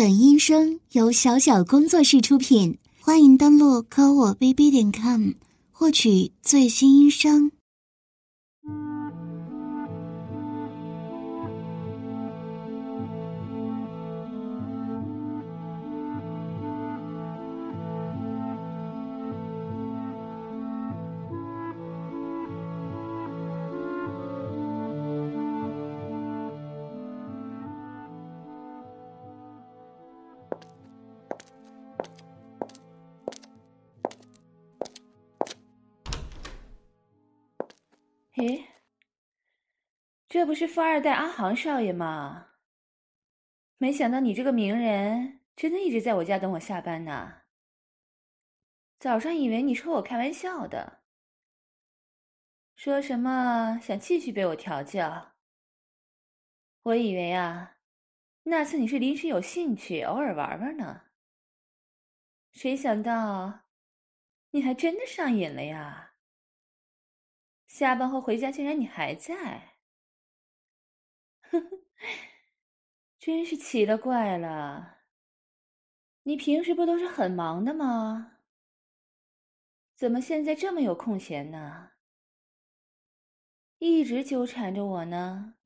本音声由小小工作室出品，欢迎登录科我 bb 点 com 获取最新音声。这不是富二代阿航少爷吗？没想到你这个名人真的一直在我家等我下班呢。早上以为你说我开玩笑的，说什么想继续被我调教。我以为啊，那次你是临时有兴趣，偶尔玩玩呢。谁想到，你还真的上瘾了呀！下班后回家，竟然你还在，真是奇了怪了。你平时不都是很忙的吗？怎么现在这么有空闲呢？一直纠缠着我呢。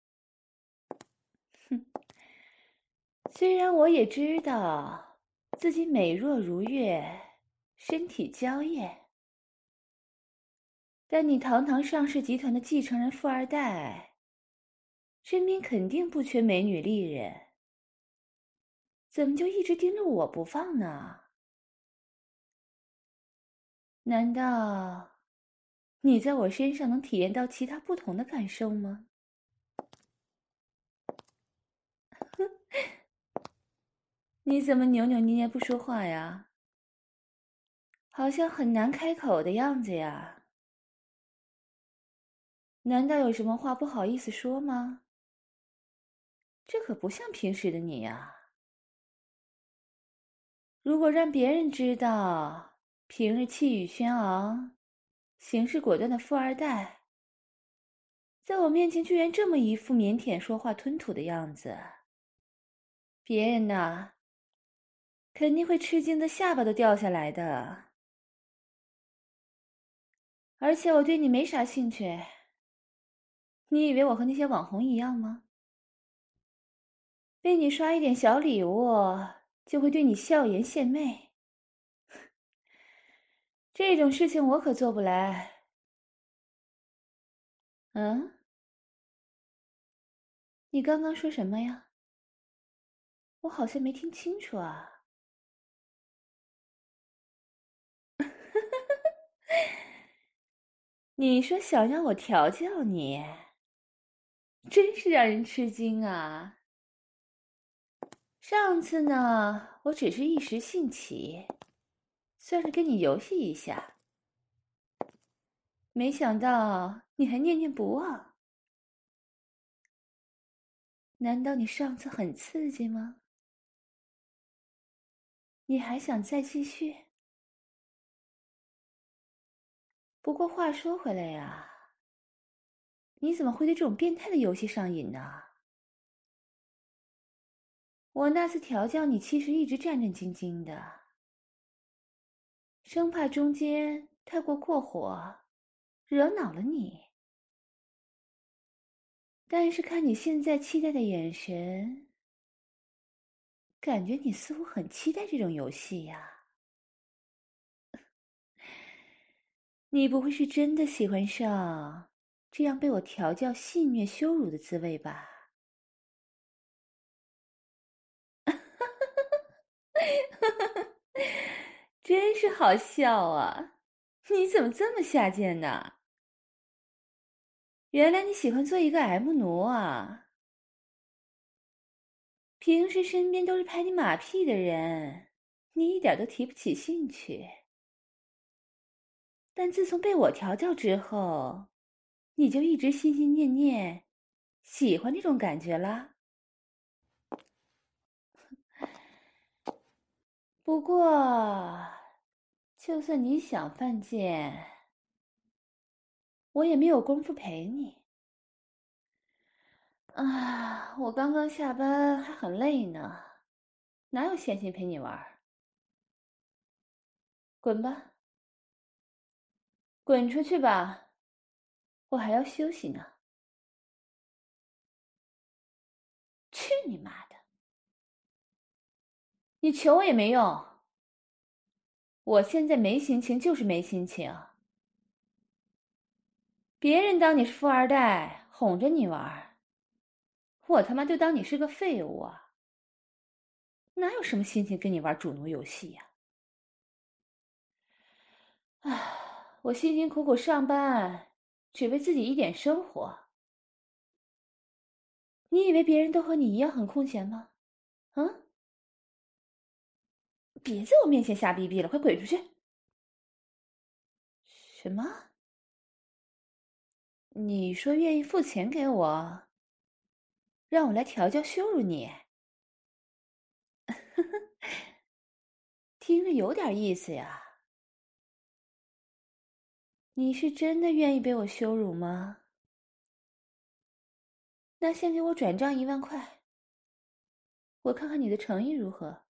哼，虽然我也知道自己美若如月，身体娇艳。但你堂堂上市集团的继承人富二代，身边肯定不缺美女丽人，怎么就一直盯着我不放呢？难道你在我身上能体验到其他不同的感受吗？你怎么扭扭捏捏不说话呀？好像很难开口的样子呀？难道有什么话不好意思说吗？这可不像平时的你呀。如果让别人知道平日气宇轩昂、行事果断的富二代，在我面前居然这么一副腼腆、说话吞吐的样子，别人呐，肯定会吃惊的下巴都掉下来的。而且我对你没啥兴趣。你以为我和那些网红一样吗？被你刷一点小礼物，就会对你笑颜献媚？这种事情我可做不来。嗯？你刚刚说什么呀？我好像没听清楚啊。你说想让我调教你？真是让人吃惊啊！上次呢，我只是一时兴起，算是跟你游戏一下，没想到你还念念不忘。难道你上次很刺激吗？你还想再继续？不过话说回来呀。你怎么会对这种变态的游戏上瘾呢？我那次调教你，其实一直战战兢兢的，生怕中间太过过火，惹恼了你。但是看你现在期待的眼神，感觉你似乎很期待这种游戏呀。你不会是真的喜欢上？这样被我调教、戏谑、羞辱的滋味吧？真是好笑啊！你怎么这么下贱呢？原来你喜欢做一个 M 奴啊！平时身边都是拍你马屁的人，你一点都提不起兴趣。但自从被我调教之后，你就一直心心念念，喜欢那种感觉了。不过，就算你想犯贱，我也没有功夫陪你。啊，我刚刚下班还很累呢，哪有闲心陪你玩？滚吧，滚出去吧，我还要休息呢。去你妈的！你求我也没用。我现在没心情，就是没心情。别人当你是富二代，哄着你玩儿我他妈就当你是个废物啊！哪有什么心情跟你玩主奴游戏呀？唉，我辛辛苦苦上班，只为自己一点生活。你以为别人都和你一样很空闲吗？嗯？别在我面前瞎逼逼了，快滚出去！什么？你说愿意付钱给我，让我来调教羞辱你？听着有点意思呀。你是真的愿意被我羞辱吗？那先给我转账一万块，我看看你的诚意如何。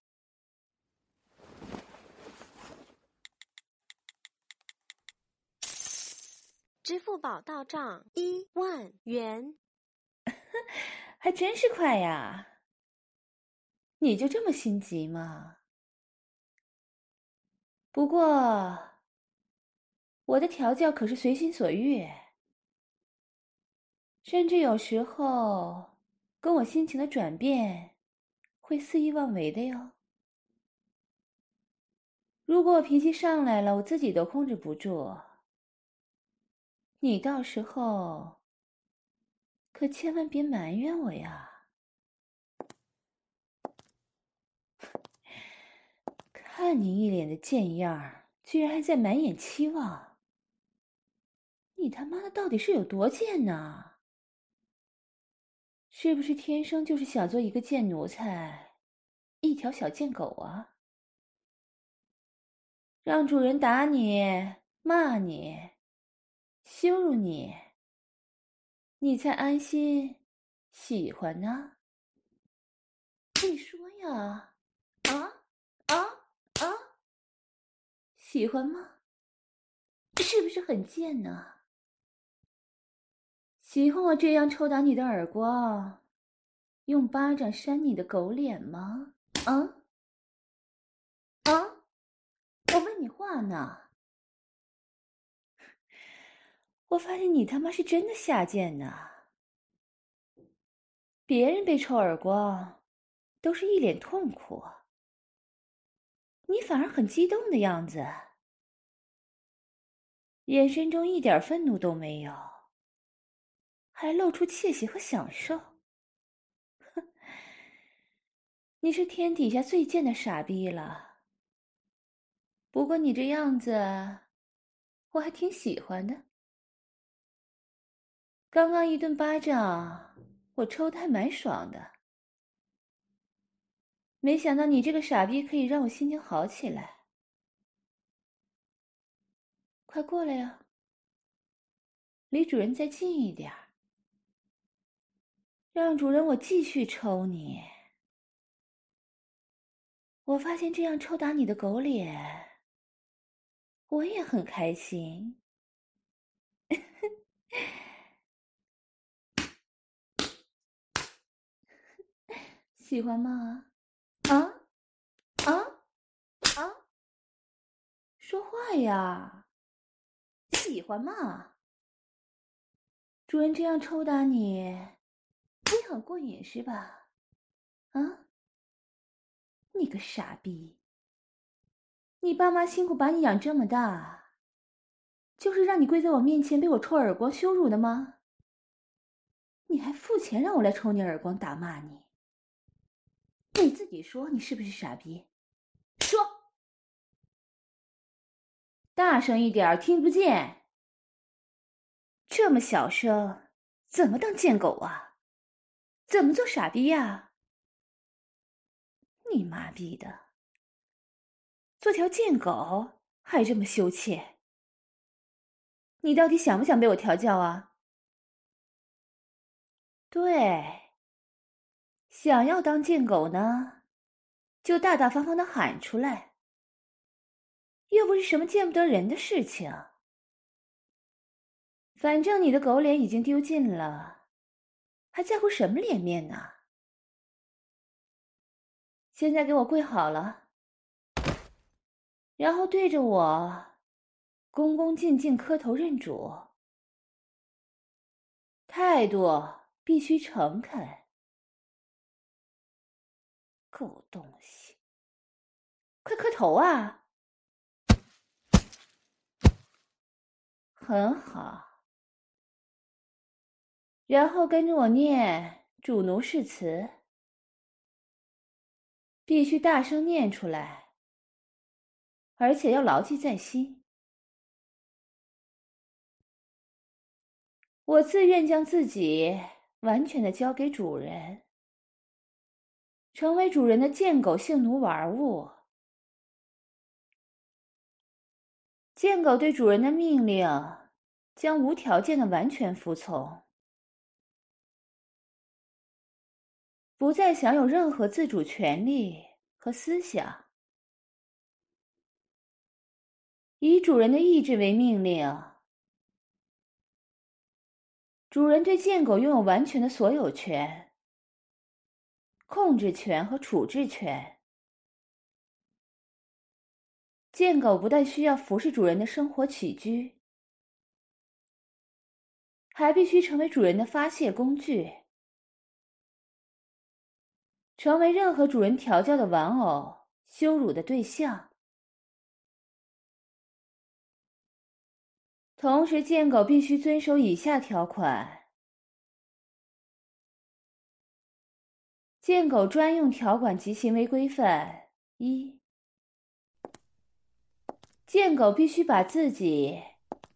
支付宝到账一万元，还真是快呀！你就这么心急吗？不过，我的调教可是随心所欲，甚至有时候跟我心情的转变会肆意妄为的哟。如果我脾气上来了，我自己都控制不住。你到时候可千万别埋怨我呀！看你一脸的贱样儿，居然还在满眼期望，你他妈的到底是有多贱呢？是不是天生就是想做一个贱奴才，一条小贱狗啊？让主人打你、骂你。羞辱你，你才安心喜欢呢？你说呀，啊啊啊！喜欢吗？是不是很贱呢？喜欢我这样抽打你的耳光，用巴掌扇你的狗脸吗？啊啊！我问你话呢。我发现你他妈是真的下贱呐！别人被抽耳光，都是一脸痛苦，你反而很激动的样子，眼神中一点愤怒都没有，还露出窃喜和享受。哼，你是天底下最贱的傻逼了。不过你这样子，我还挺喜欢的。刚刚一顿巴掌，我抽的还蛮爽的。没想到你这个傻逼可以让我心情好起来。快过来呀，离主人再近一点儿让主人我继续抽你。我发现这样抽打你的狗脸，我也很开心。喜欢吗？啊啊啊！说话呀！喜欢吗？主人这样抽打你，你很过瘾是吧？啊！你个傻逼！你爸妈辛苦把你养这么大，就是让你跪在我面前被我抽耳光羞辱的吗？你还付钱让我来抽你耳光打骂你？你自己说，你是不是傻逼？说，大声一点，听不见。这么小声，怎么当贱狗啊？怎么做傻逼呀？你妈逼的，做条贱狗还这么羞怯？你到底想不想被我调教啊？对。想要当贱狗呢，就大大方方的喊出来，又不是什么见不得人的事情。反正你的狗脸已经丢尽了，还在乎什么脸面呢？现在给我跪好了，然后对着我，恭恭敬敬磕头认主，态度必须诚恳。狗东西，快磕头啊！很好，然后跟着我念主奴誓词，必须大声念出来，而且要牢记在心。我自愿将自己完全的交给主人。成为主人的贱狗性奴玩物，贱狗对主人的命令将无条件的完全服从，不再享有任何自主权利和思想，以主人的意志为命令。主人对贱狗拥有完全的所有权。控制权和处置权。贱狗不但需要服侍主人的生活起居，还必须成为主人的发泄工具，成为任何主人调教的玩偶、羞辱的对象。同时，贱狗必须遵守以下条款。贱狗专用条款及行为规范：一、贱狗必须把自己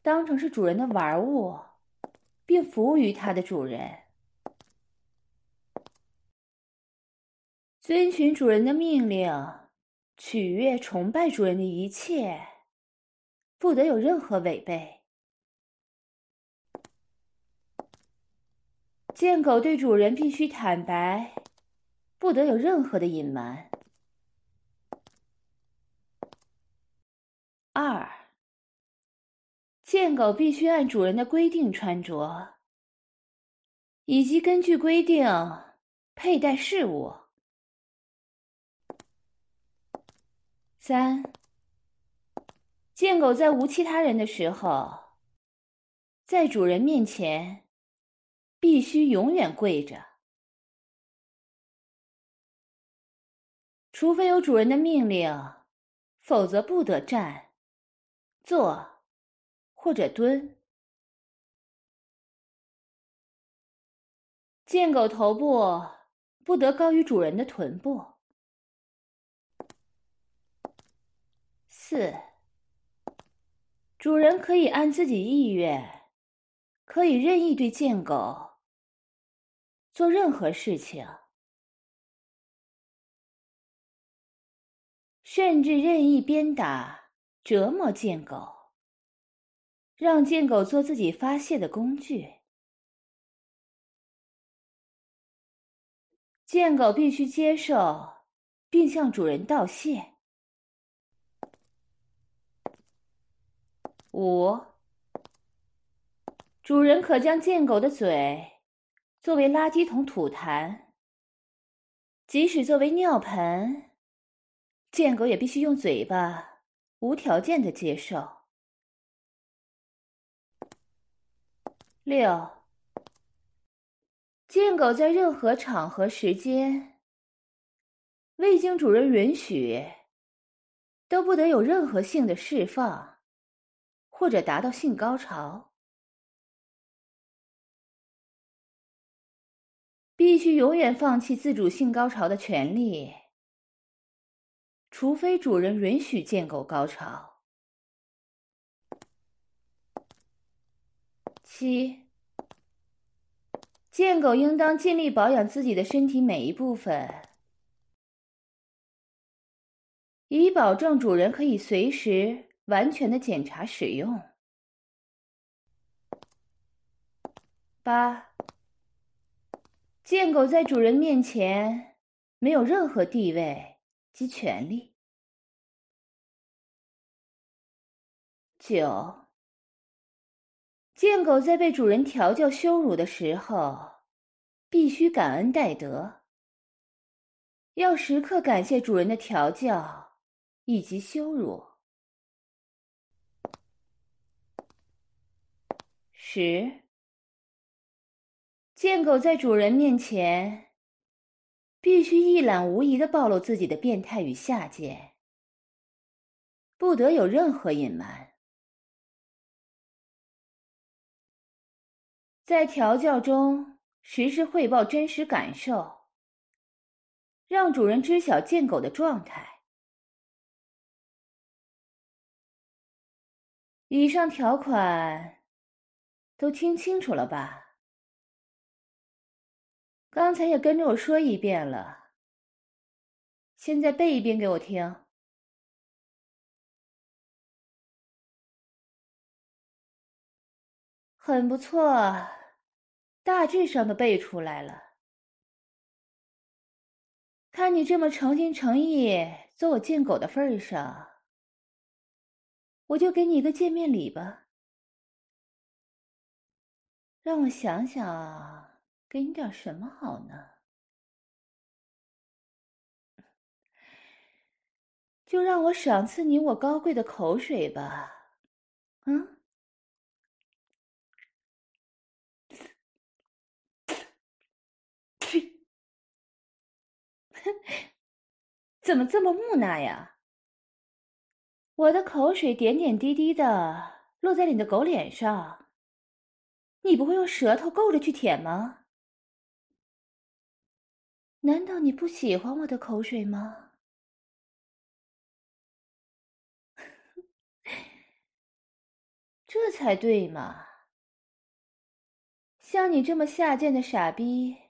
当成是主人的玩物，并服务于它的主人，遵循主人的命令，取悦、崇拜主人的一切，不得有任何违背。贱狗对主人必须坦白。不得有任何的隐瞒。二，贱狗必须按主人的规定穿着，以及根据规定佩戴饰物。三，贱狗在无其他人的时候，在主人面前必须永远跪着。除非有主人的命令，否则不得站、坐或者蹲。贱狗头部不得高于主人的臀部。四，主人可以按自己意愿，可以任意对贱狗做任何事情。甚至任意鞭打、折磨贱狗，让贱狗做自己发泄的工具。贱狗必须接受，并向主人道谢。五，主人可将贱狗的嘴作为垃圾桶吐痰，即使作为尿盆。贱狗也必须用嘴巴无条件的接受。六，贱狗在任何场合、时间，未经主人允许，都不得有任何性的释放，或者达到性高潮，必须永远放弃自主性高潮的权利。除非主人允许贱狗高潮。七，贱狗应当尽力保养自己的身体每一部分，以保证主人可以随时完全的检查使用。八，贱狗在主人面前没有任何地位。及权利。九，贱狗在被主人调教羞辱的时候，必须感恩戴德，要时刻感谢主人的调教以及羞辱。十，贱狗在主人面前必须一览无遗的暴露自己的变态与下贱，不得有任何隐瞒。在调教中，实时汇报真实感受，让主人知晓贱狗的状态。以上条款都听清楚了吧？刚才也跟着我说一遍了，现在背一遍给我听。很不错。大致上都背出来了，看你这么诚心诚意做我贱狗的份上，我就给你一个见面礼吧。让我想想啊，给你点什么好呢？就让我赏赐你我高贵的口水吧，嗯。怎么这么木讷呀？我的口水点点滴滴的落在你的狗脸上，你不会用舌头够着去舔吗？难道你不喜欢我的口水吗？这才对嘛！像你这么下贱的傻逼。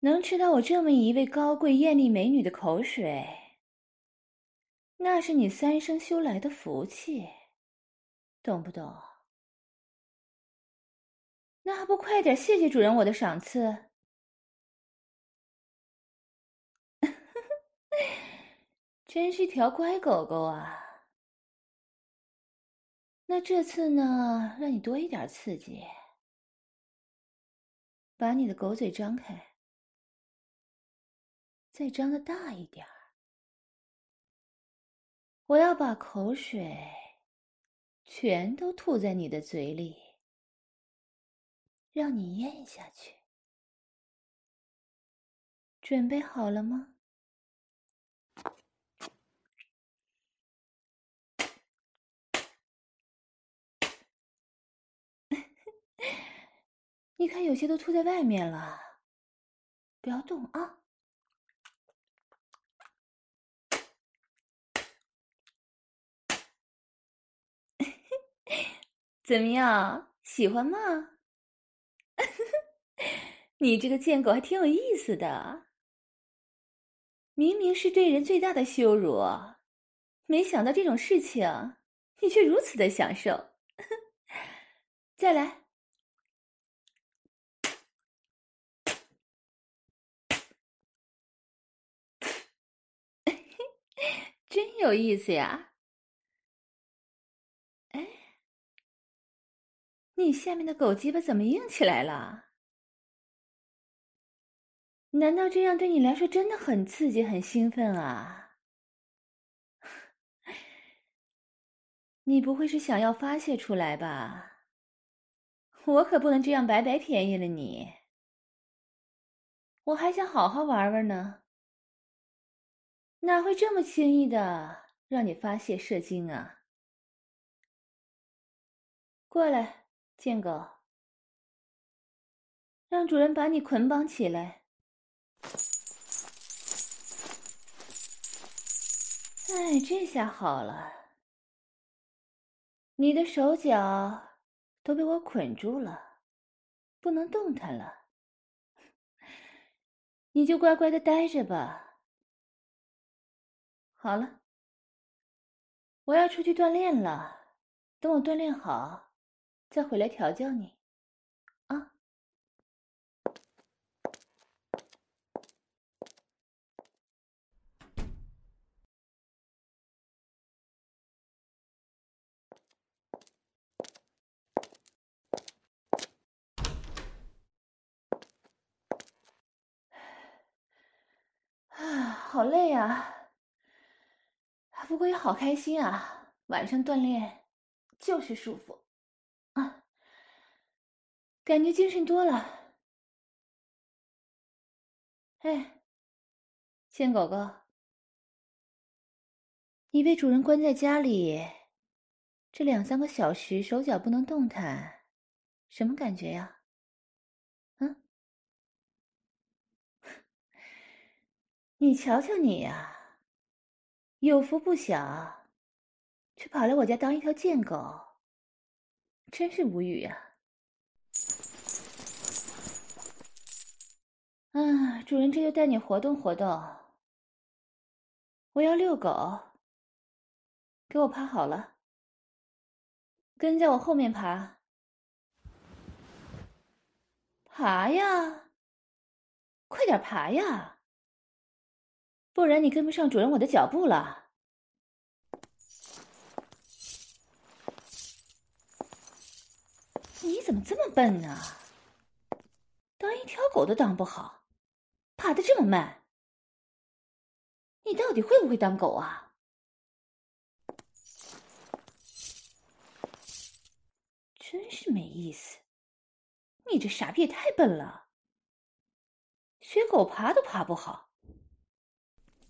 能吃到我这么一位高贵艳丽美女的口水，那是你三生修来的福气，懂不懂？那还不快点谢谢主人我的赏赐？真是条乖狗狗啊！那这次呢，让你多一点刺激，把你的狗嘴张开。再张的大一点儿，我要把口水全都吐在你的嘴里，让你咽下去。准备好了吗？你看，有些都吐在外面了，不要动啊！怎么样，喜欢吗？你这个贱狗还挺有意思的。明明是对人最大的羞辱，没想到这种事情你却如此的享受。再来，真有意思呀！你下面的狗鸡巴怎么硬起来了？难道这样对你来说真的很刺激、很兴奋啊？你不会是想要发泄出来吧？我可不能这样白白便宜了你。我还想好好玩玩呢，哪会这么轻易的让你发泄射精啊？过来。贱狗，让主人把你捆绑起来。哎，这下好了，你的手脚都被我捆住了，不能动弹了。你就乖乖的待着吧。好了，我要出去锻炼了，等我锻炼好。再回来调教你。啊。啊好累啊不过也好开心啊晚上锻炼就是舒服。感觉精神多了。哎，贱狗狗，你被主人关在家里这两三个小时，手脚不能动弹，什么感觉呀？你瞧瞧你呀，有福不享，却跑来我家当一条贱狗，真是无语！啊，啊主人这就带你活动活动。我要遛狗，给我趴好了，跟在我后面爬，爬呀，快点爬呀！不然你跟不上主人我的脚步了。你怎么这么笨呢？当一条狗都当不好，爬的这么慢。你到底会不会当狗啊？真是没意思！你这傻逼也太笨了，学狗爬都爬不好。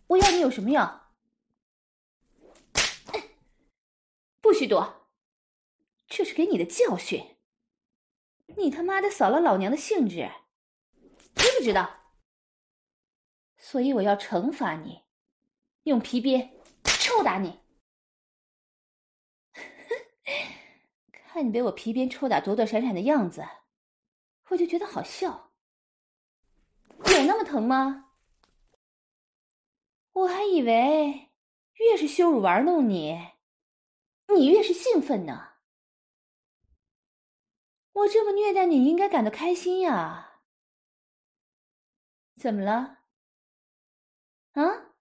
我要你有什么用？不许躲！这是给你的教训。你他妈的扫了老娘的兴致，知不知道？所以我要惩罚你，用皮鞭抽打你。看你被我皮鞭抽打躲躲闪闪的样子，我就觉得好笑。有那么疼吗？我还以为越是羞辱玩弄你，你越是兴奋呢。我这么虐待你，应该感到开心呀。怎么了？啊？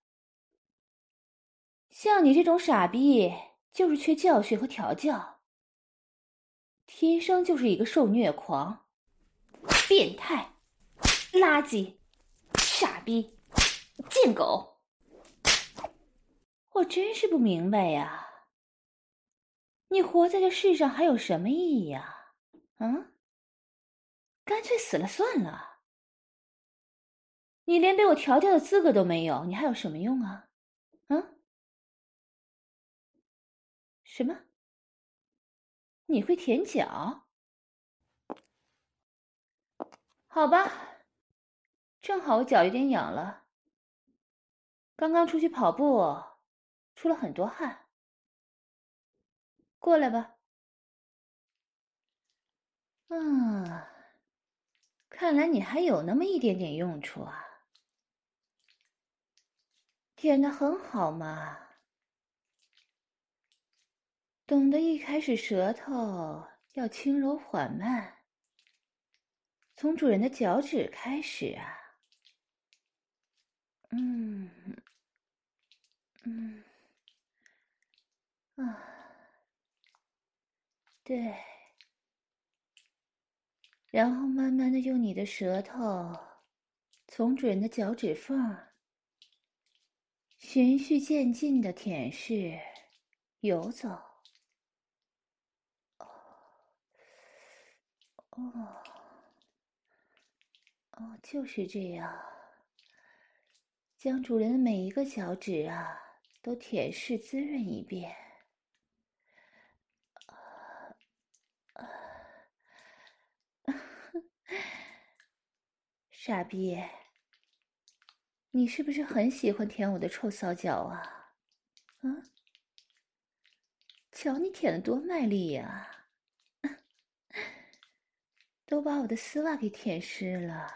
像你这种傻逼，就是缺教训和调教，天生就是一个受虐狂、变态、垃圾、傻逼、贱狗。我真是不明白呀！你活在这世上还有什么意义呀？嗯，干脆死了算了。你连被我调教的资格都没有，你还有什么用啊？嗯？什么？你会舔脚？好吧，正好我脚有点痒了，刚刚出去跑步。出了很多汗，过来吧。啊，看来你还有那么一点点用处啊！舔的很好嘛，懂得一开始舌头要轻柔缓慢，从主人的脚趾开始啊。嗯，嗯。啊，对，然后慢慢的用你的舌头从主人的脚趾缝循序渐进的舔舐游走。哦，哦，哦，就是这样，将主人的每一个脚趾啊都舔舐滋润一遍。傻逼，你是不是很喜欢舔我的臭骚脚啊？啊，瞧你舔的多卖力呀，都把我的丝袜给舔湿了。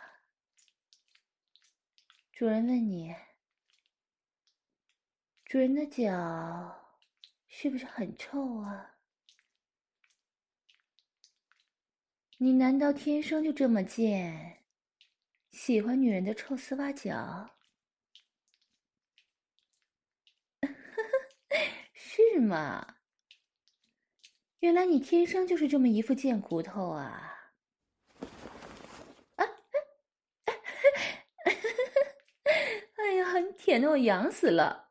主人问你，主人的脚是不是很臭啊？你难道天生就这么贱？喜欢女人的臭丝袜脚，是吗？原来你天生就是这么一副贱骨头啊！啊，哎呀，你舔。舔得我痒死了，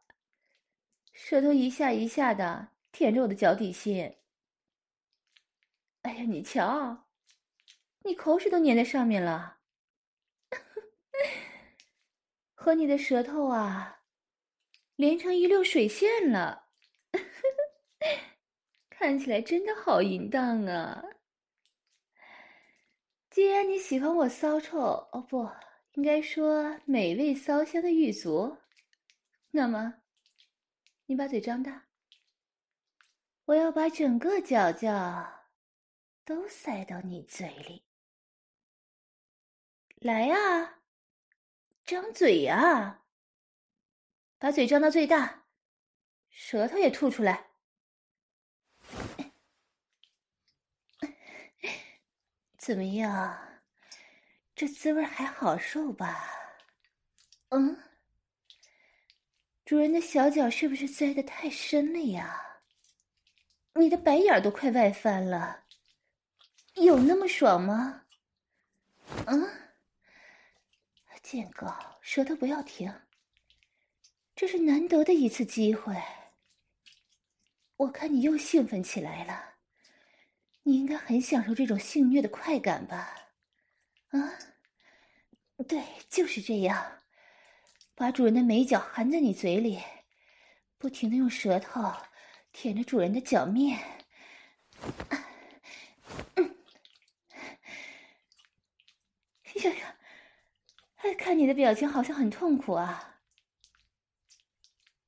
舌头一下一下的舔着我的脚底心。哎呀，你瞧，你口水都粘在上面了，和你的舌头啊，连成一溜水线了，看起来真的好淫荡啊！既然你喜欢我骚臭，哦不，应该说美味骚香的玉足，那么，你把嘴张大，我要把整个脚脚都塞到你嘴里。来呀，张嘴呀，把嘴张到最大，舌头也吐出来。怎么样？这滋味还好受吧？嗯，主人的小脚是不是栽的太深了呀？你的白眼都快外翻了，有那么爽吗？嗯，贱狗，舌头不要停，这是难得的一次机会。我看你又兴奋起来了。你应该很享受这种性虐的快感吧？啊，对，就是这样，把主人的美脚含在你嘴里，不停的用舌头舔着主人的脚面。嗯，呀呀，看你的表情好像很痛苦啊，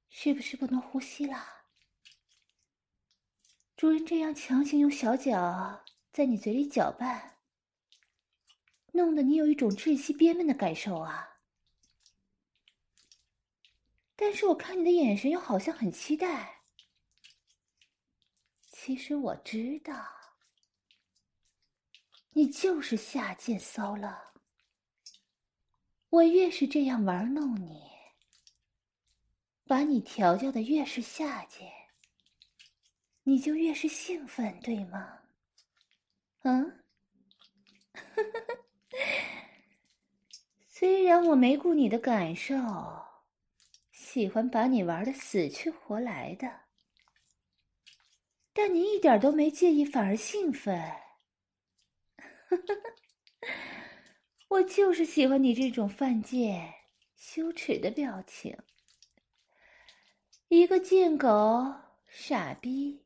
是不是不能呼吸了？主人这样强行用小脚在你嘴里搅拌，弄得你有一种窒息憋闷的感受啊！但是我看你的眼神又好像很期待。其实我知道，你就是下贱骚了。我越是这样玩弄你，把你调教的越是下贱。你就越是兴奋，对吗？嗯，虽然我没顾你的感受，喜欢把你玩的死去活来的，但你一点都没介意，反而兴奋。我就是喜欢你这种犯贱、羞耻的表情，一个贱狗，傻逼。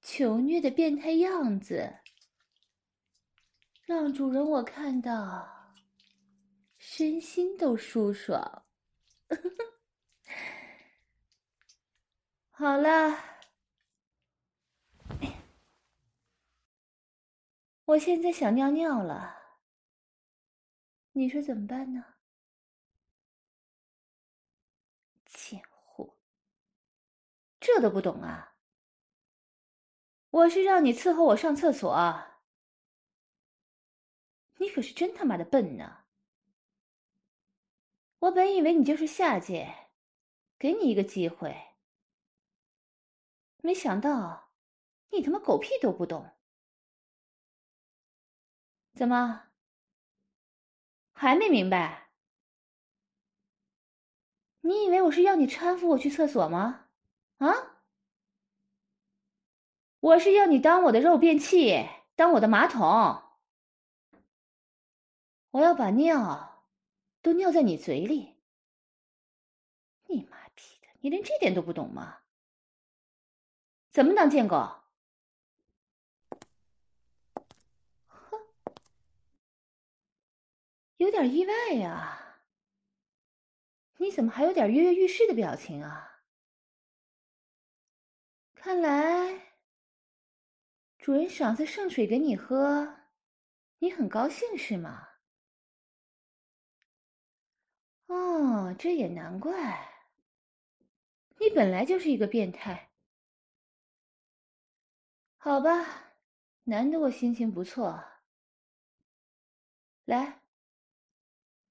求虐的变态样子，让主人我看到，身心都舒爽。好了，我现在想尿尿了，你说怎么办呢？贱货，这都不懂啊！我是让你伺候我上厕所，你可是真他妈的笨呢！我本以为你就是下贱，给你一个机会，没想到你他妈狗屁都不懂。怎么还没明白？你以为我是要你搀扶我去厕所吗？啊？我是要你当我的肉便器，当我的马桶。我要把尿都尿在你嘴里。你妈逼的，你连这点都不懂吗？怎么当贱狗？呵，有点意外呀。你怎么还有点跃跃欲试的表情啊？看来。主人赏赐圣水给你喝，你很高兴是吗？哦，这也难怪，你本来就是一个变态。好吧，难得我心情不错。来，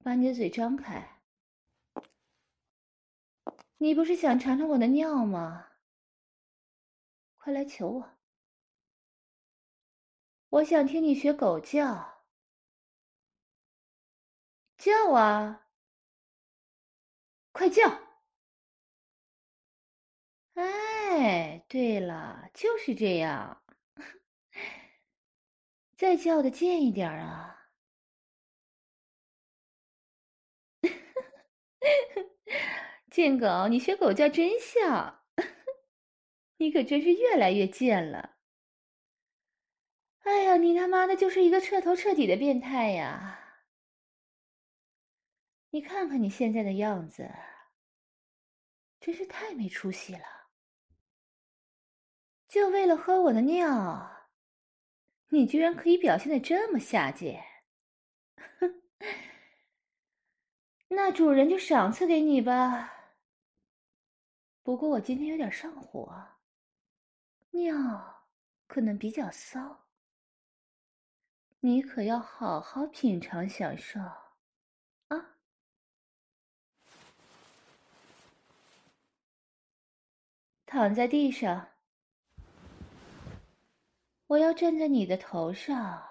把你的嘴张开。你不是想尝尝我的尿吗？快来求我。我想听你学狗叫，叫啊！快叫！哎，对了，就是这样。再叫的贱一点啊！贱狗，你学狗叫真像，你可真是越来越贱了。哎呀，你他妈的就是一个彻头彻底的变态呀！你看看你现在的样子，真是太没出息了。就为了喝我的尿，你居然可以表现的这么下贱！哼，那主人就赏赐给你吧。不过我今天有点上火，尿可能比较骚，你可要好好品尝享受啊！躺在地上，我要站在你的头上，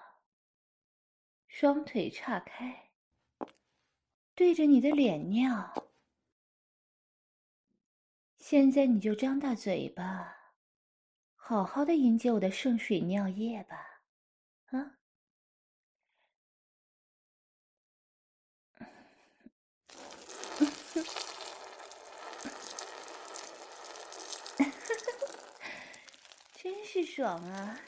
双腿岔开，对着你的脸尿。现在你就张大嘴巴，好好的迎接我的圣水尿液吧，啊！真是爽啊！